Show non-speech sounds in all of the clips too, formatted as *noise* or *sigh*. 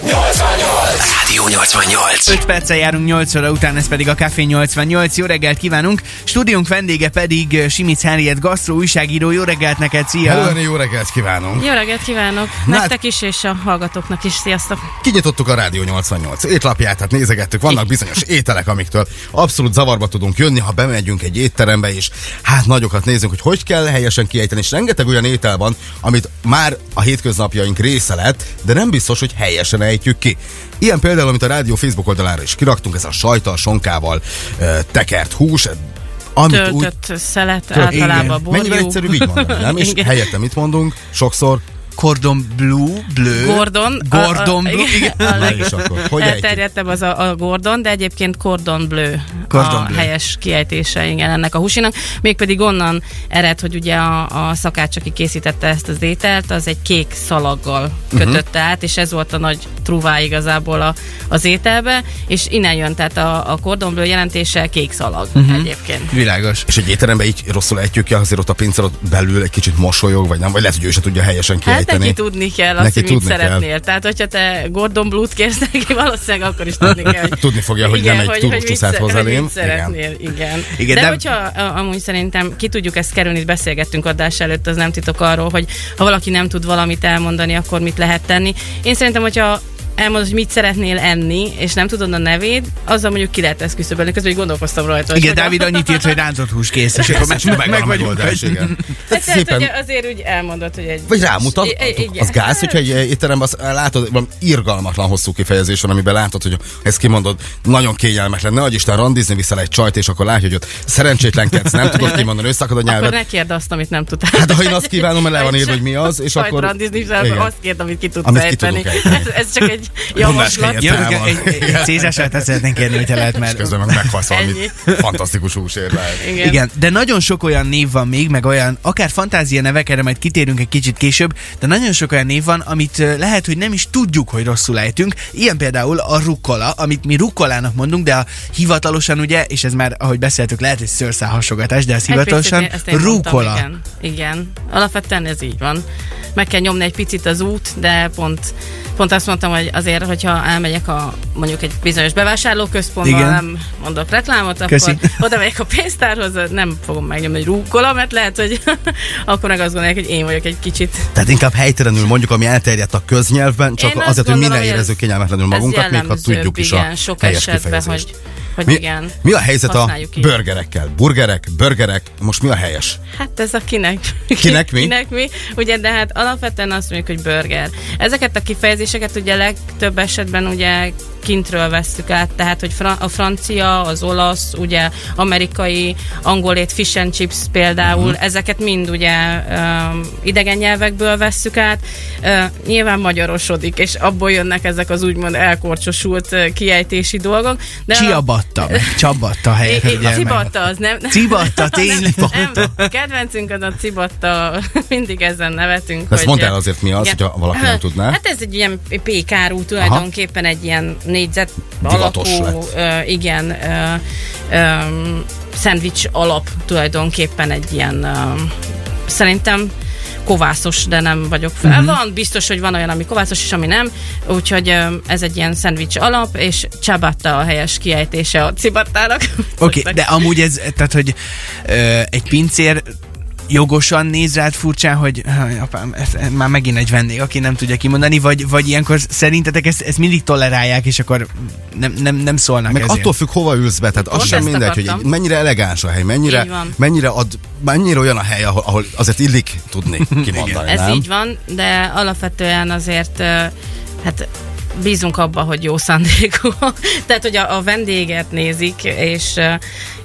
Yo extraño Rádió 88. 5 perccel járunk 8 óra után, ez pedig a Café 88. Jó reggelt kívánunk! Stúdiónk vendége pedig uh, Simic Henriett, gasztró újságíró. Jó reggelt neked, szia! Hello, jó reggelt kívánunk! Jó reggelt kívánok! Na hát- Nektek is és a hallgatóknak is. Sziasztok! Kinyitottuk a Rádió 88 étlapját, hát nézegettük, vannak bizonyos ételek, amiktől abszolút zavarba tudunk jönni, ha bemegyünk egy étterembe, és hát nagyokat nézünk, hogy hogy kell helyesen kiejteni, és rengeteg olyan étel van, amit már a hétköznapjaink része lett, de nem biztos, hogy helyesen ejtjük ki. Ilyen például, amit a rádió Facebook oldalára is kiraktunk, ez a sajtal, sonkával ö, tekert hús, amit úgy Töltött szelet, általában borjú. Mennyivel egyszerűbb így mondani, nem? *laughs* És Igen. helyette mit mondunk? Sokszor Cordon blue, bleu. Gordon. Gordon a, a, bleu, igen. A, akkor, hogy elterjedtebb az a, a Gordon, de egyébként Cordon Bleu Cordon a bleu. helyes kiejtése igen, ennek a húsinak. Mégpedig onnan ered, hogy ugye a, a szakács, aki készítette ezt az ételt, az egy kék szalaggal Mhm. kötötte át, és ez volt a nagy truvá igazából a, az ételbe, és innen jön, tehát a, a Cordon Bleu jelentése kék szalag Mhm. egyébként. Világos. És egy étteremben így rosszul ejtjük ki, azért ott a pincér ott belül egy kicsit mosolyog, vagy nem, vagy lehet, hogy ő se tudja helyesen Hát kiejteni. neki tudni kell azt, Neki hogy mit tudni kell. szeretnél. Tehát, hogyha te Gordon Blut kérsz neki, *laughs* valószínűleg akkor is tudni kell. Tudni fogja, hogy nem egy hogy, turus hogy mit, szeretnél, igen. igen. Igen, de, de- hogyha amúgy szerintem ki tudjuk ezt kerülni, itt beszélgettünk adás előtt, az nem titok arról, hogy ha valaki nem tud valamit elmondani, akkor mit lehet tenni. Én szerintem, hogyha elmondod, hogy mit szeretnél enni, és nem tudod a nevét, azzal mondjuk ki lehet ezt küszöbölni. Közben gondolkoztam rajta. Igen, Dávid annyit írt, hogy rántott hús kész, és akkor meg, Megvan meg a vagyunk. megoldás, igen. Hát, Tehát tehát, szépen, hogy azért úgy elmondod, hogy egy... vagy rámutat, az gáz, hogyha egy étteremben azt látod, valami irgalmatlan hosszú kifejezés van, amiben látod, hogy ezt kimondod, nagyon kényelmetlen. Ne adj Isten, randizni viszel egy csajt, és akkor látja, hogy ott szerencsétlenkedsz, nem tudod kimondani, összeakad a Akkor nyelved. ne kérd azt, amit nem tudtál. Hát ha én azt kívánom, mert le van írva, hogy mi az, és akkor... randizni, akkor azt kérd, amit ki tudsz Amit ki ejteni. tudunk ejteni. Ez, ez csak egy Mondás javaslat. Távol. egy, egy, egy cézását szeretnénk kérni, hogyha lehet, És mert közben meg meghalsz valami Ennyi. fantasztikus húsért lehet. Igen. Igen, de nagyon sok olyan név van még, meg olyan, akár fantázia nevek, erre majd kitérünk egy kicsit később, de nagyon sok olyan név van, amit lehet, hogy nem is tudjuk, hogy rosszul ejtünk. Ilyen például a rukkola, amit mi rukkolának mondunk, de a hivatalosan ugye, és ez már, ahogy beszéltük, lehet egy szőrszál hasogatás, de Egy hivatalosan mondtam, rukkola. Igen, igen. Alapvetően ez így van. Meg kell nyomni egy picit az út, de pont, pont azt mondtam, hogy azért, hogyha elmegyek a mondjuk egy bizonyos bevásárlóközpontba, Igen. nem mondok reklámot, akkor Köszi. *laughs* oda megyek a pénztárhoz, nem fogom megnyomni egy rúkola, mert lehet, hogy *laughs* akkor meg azt gondolják, hogy én vagyok egy kicsit. Tehát inkább helytelenül mondjuk, ami elterjedt a köznyelvben, csak Én azért, hogy mi ne gondolom, hogy érezzük ez- kényelmetlenül magunkat, még ha tudjuk is a sok helyes esetben, hogy, hogy Mi, igen. mi a helyzet a burgerekkel? Burgerek, burgerek, most mi a helyes? Hát ez a kinek. Kinek mi? Kinek mi? Ugye, de hát alapvetően azt mondjuk, hogy burger. Ezeket a kifejezéseket ugye legtöbb esetben ugye kintről vesszük át, tehát hogy a francia, az olasz, ugye amerikai, angolét, fish and chips például, uh-huh. ezeket mind ugye um, idegen nyelvekből vesszük át. Uh, nyilván magyarosodik, és abból jönnek ezek az úgymond elkorcsosult uh, kiejtési dolgok. De a- Csiabatta, meg csabatta helyett. Cibatta az nem. *laughs* Cibatta, *laughs* tényleg. Nem, a kedvencünk az a cibatta, *laughs* mindig ezen nevetünk. Ezt mondd el azért mi az, hogyha valaki nem tudná. Hát ez egy ilyen pékárú, tulajdonképpen egy ilyen négyzet Divatos alakú, lett. igen, ö, ö, szendvics alap tulajdonképpen egy ilyen, ö, szerintem kovászos, de nem vagyok fel. Uh-huh. Van, biztos, hogy van olyan, ami kovászos, és ami nem. Úgyhogy ez egy ilyen szendvics alap, és csabatta a helyes kiejtése a cibattának. Oké, okay, de amúgy ez, tehát, hogy ö, egy pincér jogosan néz rád furcsán, hogy "Haj, apám, ez, ez már megint egy vendég, aki nem tudja kimondani, vagy, vagy ilyenkor szerintetek ezt, ezt mindig tolerálják, és akkor nem, nem, nem szólnak Meg ezért. attól függ, hova ülsz be, tehát az Pont sem mindegy, hogy akartam. egy, mennyire elegáns a hely, mennyire, mennyire, ad, mennyire olyan a hely, ahol, ahol azért illik tudni *laughs* kimondani, Ez nem? így van, de alapvetően azért hát bízunk abba, hogy jó szándékú. *laughs* Tehát, hogy a, a vendéget nézik, és, ö,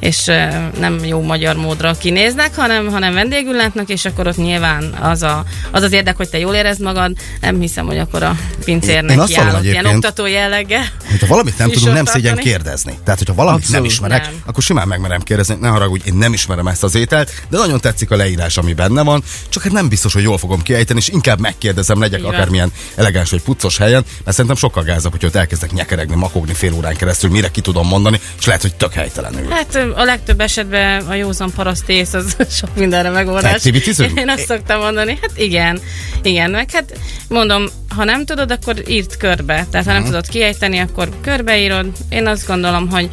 és ö, nem jó magyar módra kinéznek, hanem, hanem vendégül látnak, és akkor ott nyilván az, a, az az érdek, hogy te jól érezd magad. Nem hiszem, hogy akkor a Én pincérnek járott ilyen oktató jelleggel. Hogyha valamit nem *laughs* tudunk, nem szégyen kérdezni. Tehát, hogyha valamit Abszolút. nem ismerek, Nem. akkor simán megmerem kérdezni, ne haragudj, én nem ismerem ezt az ételt, de nagyon tetszik a leírás, ami benne van, csak hát nem biztos, hogy jól fogom kiejteni, és inkább megkérdezem, legyek van. akármilyen elegáns vagy puccos helyen, mert szerintem sokkal gázabb, hogy ott elkezdek nyekeregni, makogni fél órán keresztül, mire ki tudom mondani, és lehet, hogy tök helytelenül. Hát a legtöbb esetben a józan parasztész az *laughs* sok mindenre megoldás. Activitizm? Én azt szoktam mondani, hát igen, igen, meg hát mondom, ha nem tudod, akkor írd körbe. Tehát ha nem tudod kiejteni, akkor körbeírod. Én azt gondolom, hogy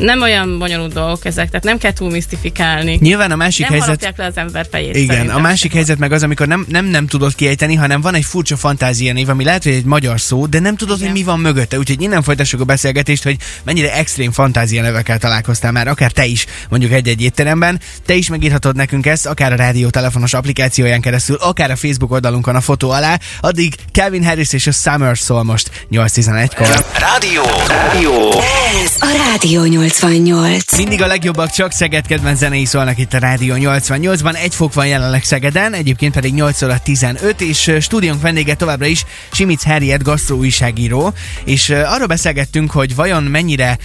nem olyan bonyolult dolgok ezek, tehát nem kell túl misztifikálni. Nyilván a másik nem helyzet... le az ember fejét. Igen, a másik helyzet meg az, amikor nem, nem, nem tudod kiejteni, hanem van egy furcsa fantázia név, ami lehet, hogy egy magyar szó, de nem tudod, Igen. hogy mi van mögötte. Úgyhogy innen folytassuk a beszélgetést, hogy mennyire extrém fantázia nevekkel találkoztál már, akár te is, mondjuk egy-egy étteremben. Te is megírhatod nekünk ezt, akár a rádió telefonos applikációján keresztül, akár a Facebook oldalunkon a fotó alá. Addig Calvin Harris és a Summer szól most 8.11-kor. Rádió. Rádió. Ez a Rádió 88. Mindig a legjobbak csak Szeged kedvenc zenei szólnak itt a Rádió 88-ban. Egy fok van jelenleg Szegeden, egyébként pedig 8 óra 15, és stúdiónk vendége továbbra is Simic Harriet, gasztróújságíró, és ö, arról beszélgettünk, hogy vajon mennyire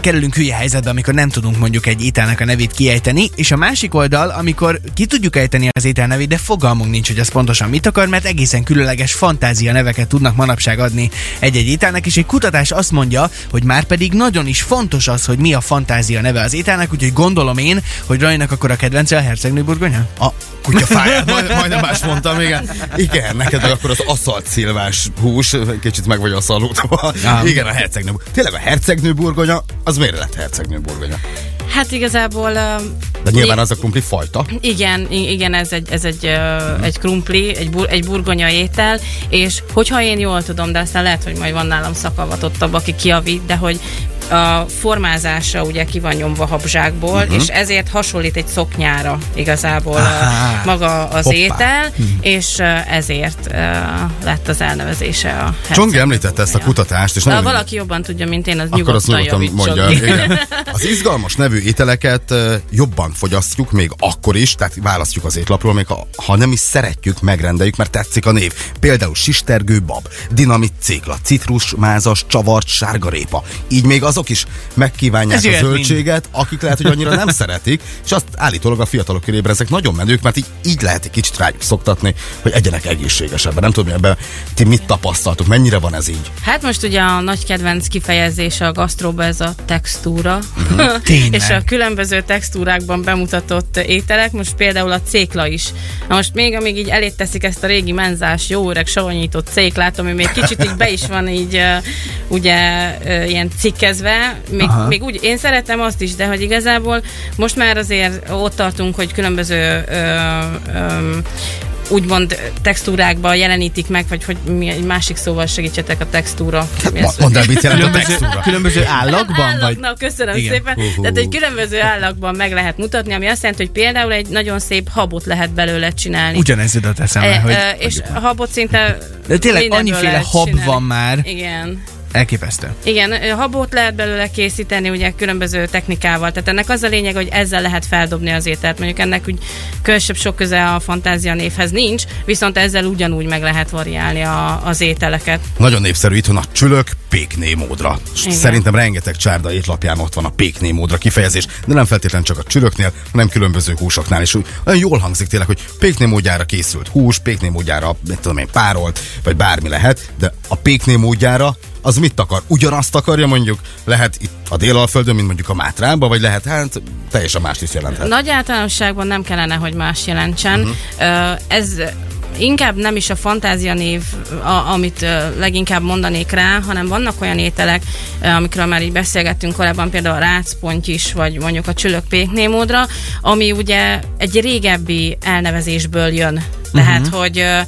kerülünk hülye helyzetbe, amikor nem tudunk mondjuk egy ételnek a nevét kiejteni, és a másik oldal, amikor ki tudjuk ejteni az étel nevét, de fogalmunk nincs, hogy az pontosan mit akar, mert egészen különleges fantázia neveket tudnak manapság adni egy-egy ételnek, és egy kutatás azt mondja, hogy már pedig nagyon is fontos az, hogy mi a fantázia neve az ételnek, úgyhogy gondolom én, hogy Rajnak akkor a kedvence a hercegnőburgonya? A kutyafáját, majd, majdnem más mondtam, igen. Igen, neked meg akkor az aszalt szilvás hús, egy kicsit meg vagy aszalódva. Igen, a hercegnő. Tényleg a hercegnő burgonya, az miért lett hercegnő burgonya? Hát igazából... De nyilván az a krumpli fajta. Igen, igen, ez egy, ez egy, uh, egy krumpli, egy, bur, egy burgonya étel, és hogyha én jól tudom, de aztán lehet, hogy majd van nálam szakavatottabb, aki kiavít, de hogy a formázása ugye ki van nyomva habzsákból, uh-huh. és ezért hasonlít egy szoknyára igazából Aha. maga az Hoppá. étel, és uh, ezért uh, lett az elnevezése a Csongi említette ezt a kutatást, és ha nagyon... valaki jobban tudja, mint én, az Akkor azt nyugodtan nyugodtan javítson mondja. Igen. Az izgalmas nevű ételeket jobban fogyasztjuk, még akkor is, tehát választjuk az étlapról, még ha, ha nem is szeretjük, megrendeljük, mert tetszik a név. Például sistergő bab, dinamit cégla, citrus, mázas, csavart, sárgarépa. Így még azok is megkívánják Ez a jöhet mind. zöldséget, akik lehet, hogy annyira nem szeretik, és azt állítólag a fiatalok körében ezek nagyon menők, mert így, így lehet egy kicsit rájuk szoktatni, hogy egyenek egészségesebben. Nem tudom, ebben ti mit tapasztaltok, mennyire van ez így? Hát most ugye a nagy kedvenc kifejezése a gasztróba ez a textúra. *laughs* Tényleg. és a különböző textúrákban bemutatott ételek, most például a cékla is. Na most még amíg így elét teszik ezt a régi menzás, jó öreg savanyított céklát, ami még kicsit így be is van így ugye ilyen cikkezve, még, Aha. még úgy, én szeretem azt is, de hogy igazából most már azért ott tartunk, hogy különböző uh, um, úgymond textúrákban jelenítik meg, vagy hogy mi egy másik szóval segítsetek a textúra. Az? mondd el, mit jelent a Különböző, textúra. különböző állagban, vagy? Állagnak, köszönöm Igen. szépen. Hú, Tehát egy különböző állagban meg lehet mutatni, ami azt jelenti, hogy például egy nagyon szép habot lehet belőle csinálni. Ugyanez jutott eszembe, E, hogy... e, és a habot szinte De tényleg annyiféle hab csinálni. van már. Igen. Elképesztő. Igen, ö, habot lehet belőle készíteni, ugye különböző technikával. Tehát ennek az a lényeg, hogy ezzel lehet feldobni az ételt. Mondjuk ennek úgy különösebb sok köze a fantázia névhez nincs, viszont ezzel ugyanúgy meg lehet variálni a, az ételeket. Nagyon népszerű itthon a csülök pékné módra. Igen. Szerintem rengeteg csárda étlapján ott van a pékné módra kifejezés, de nem feltétlenül csak a csülöknél, hanem különböző húsoknál is. Úgy, olyan jól hangzik tényleg, hogy pékné módjára készült hús, pékné módjára, mit tudom én, párolt, vagy bármi lehet, de a pékné módjára az mit akar? Ugyanazt akarja mondjuk, lehet itt a délalföldön, mint mondjuk a Mátrában, vagy lehet, hát teljesen mást is jelenthet. Nagy általánosságban nem kellene, hogy más jelentsen. Uh-huh. Ez inkább nem is a fantázia név, a, amit ö, leginkább mondanék rá, hanem vannak olyan ételek, ö, amikről már így beszélgettünk korábban, például a rácponty is, vagy mondjuk a csülök péknémódra, ami ugye egy régebbi elnevezésből jön. Tehát, uh-huh. hogy e-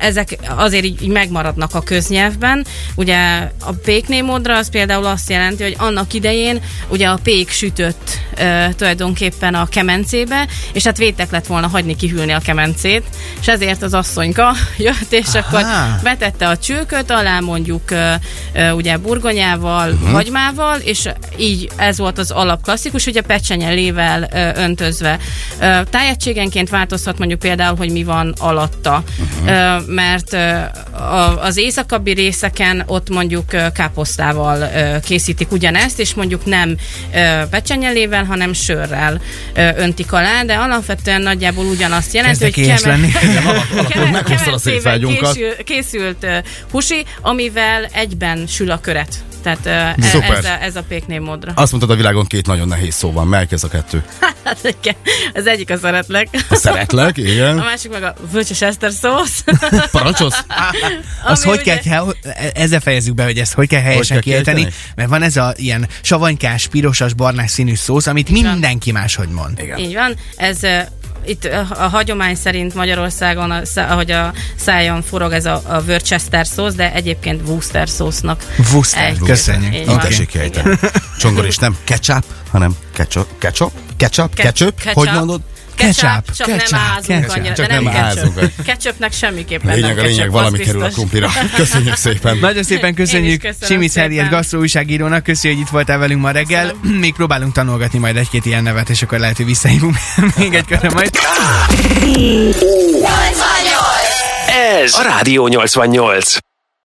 ezek azért így, így megmaradnak a köznyelvben. Ugye a péknémódra az például azt jelenti, hogy annak idején ugye a pék sütött ö, tulajdonképpen a kemencébe, és hát vétek lett volna hagyni kihűlni a kemencét, és ezért az asszonyka *laughs* jött, és Aha. akkor betette a csülköt alá mondjuk ö, ö, ugye burgonyával, uh-huh. hagymával, és így ez volt az alap klasszikus, ugye pecsenyelével ö, öntözve. Ö, tájegységenként változhat mondjuk például, hogy mi van alatta, uh-huh. mert az északabbi részeken ott mondjuk káposztával készítik ugyanezt, és mondjuk nem pecsenyelével, hanem sörrel öntik alá, de alapvetően nagyjából ugyanazt jelenti, Kezdek hogy éhes keme- lenni. *laughs* Alapul meghoztad a kemencében székvágyunkat. készül, készült uh, husi, amivel egyben sül a köret. Tehát e- Szuper. ez, a, ez a péknév módra. Azt mondtad, a világon két nagyon nehéz szó van. Melyik ez a kettő? Hát, igen. az egyik a szeretlek, A szeretlek, a igen. másik meg a völgyes eszter szósz. *laughs* Parancsosz? Az Ami hogy kell, ugye- kell, ezzel fejezzük be, hogy ezt hogy kell helyesen Hogy kell kiejteni, mert van ez a ilyen savanykás, pirosas, barnás színű szósz, amit mindenki máshogy mond. Igen. Így van. Ez itt ö, a hagyomány szerint Magyarországon, a, ahogy a szájon forog ez a, a Worcester szósz, de egyébként Worcester szósznak. Worcester, köszönjük. Így tessék. Csongor is nem ketchup, hanem ketchup. Ketchup? Ketchup? Ke- Ketchup? ketchup. Hogy mondod? Ketchup, csak Ketchup, nem ázunk ketchup. annyira. Csak de nem, nem ketchup. ázunk. Ketchupnek semmiképpen Lényeg nem a lényeg, valami kerül a krumplira. *laughs* Köszönjük szépen. Nagyon szépen köszönjük köszönöm Simic szépen. Herriet gasztroújságírónak, köszi, hogy itt voltál velünk ma reggel. Még próbálunk tanulgatni majd egy-két ilyen nevet, és akkor lehet, hogy visszahívunk *laughs* még egy körre majd. Ez a Rádió 88.